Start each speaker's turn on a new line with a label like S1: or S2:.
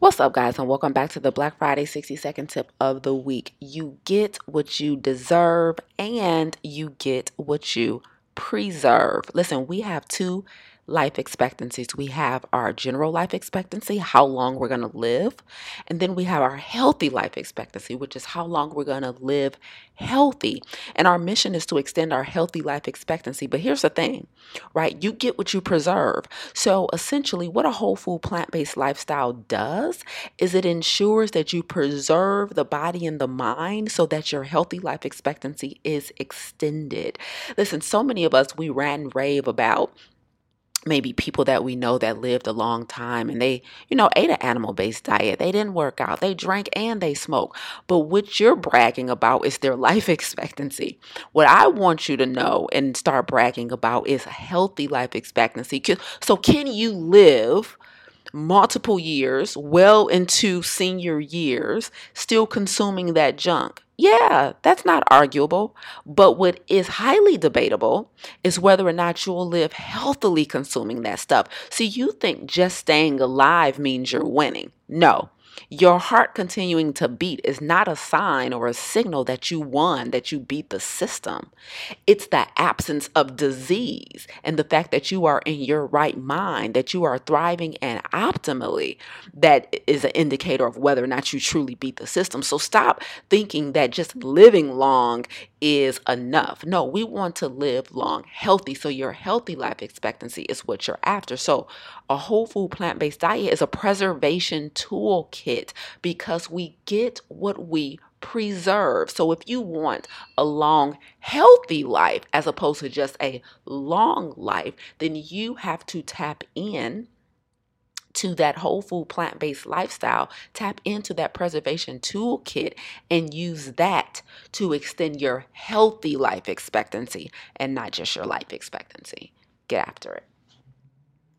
S1: What's up, guys, and welcome back to the Black Friday 60 second tip of the week. You get what you deserve and you get what you preserve. Listen, we have two life expectancies. We have our general life expectancy, how long we're going to live, and then we have our healthy life expectancy, which is how long we're going to live healthy. And our mission is to extend our healthy life expectancy. But here's the thing, right? You get what you preserve. So essentially, what a whole food plant based lifestyle does is it ensures that you preserve the body and the mind so that your healthy life expectancy is extended. Listen, so many of us, we ran rave about maybe people that we know that lived a long time and they, you know, ate an animal based diet. They didn't work out, they drank and they smoke. But what you're bragging about is their life expectancy. What I want you to know and start bragging about is a healthy life expectancy. So, can you live? multiple years, well into senior years, still consuming that junk. Yeah, that's not arguable. But what is highly debatable is whether or not you'll live healthily consuming that stuff. See, you think just staying alive means you're winning. No. Your heart continuing to beat is not a sign or a signal that you won, that you beat the system. It's the absence of disease and the fact that you are in your right mind, that you are thriving and optimally, that is an indicator of whether or not you truly beat the system. So stop thinking that just living long is enough. No, we want to live long, healthy. So your healthy life expectancy is what you're after. So a whole food plant based diet is a preservation toolkit because we get what we preserve. So if you want a long, healthy life as opposed to just a long life, then you have to tap in to that whole food plant based lifestyle, tap into that preservation toolkit and use that to extend your healthy life expectancy and not just your life expectancy. Get after it.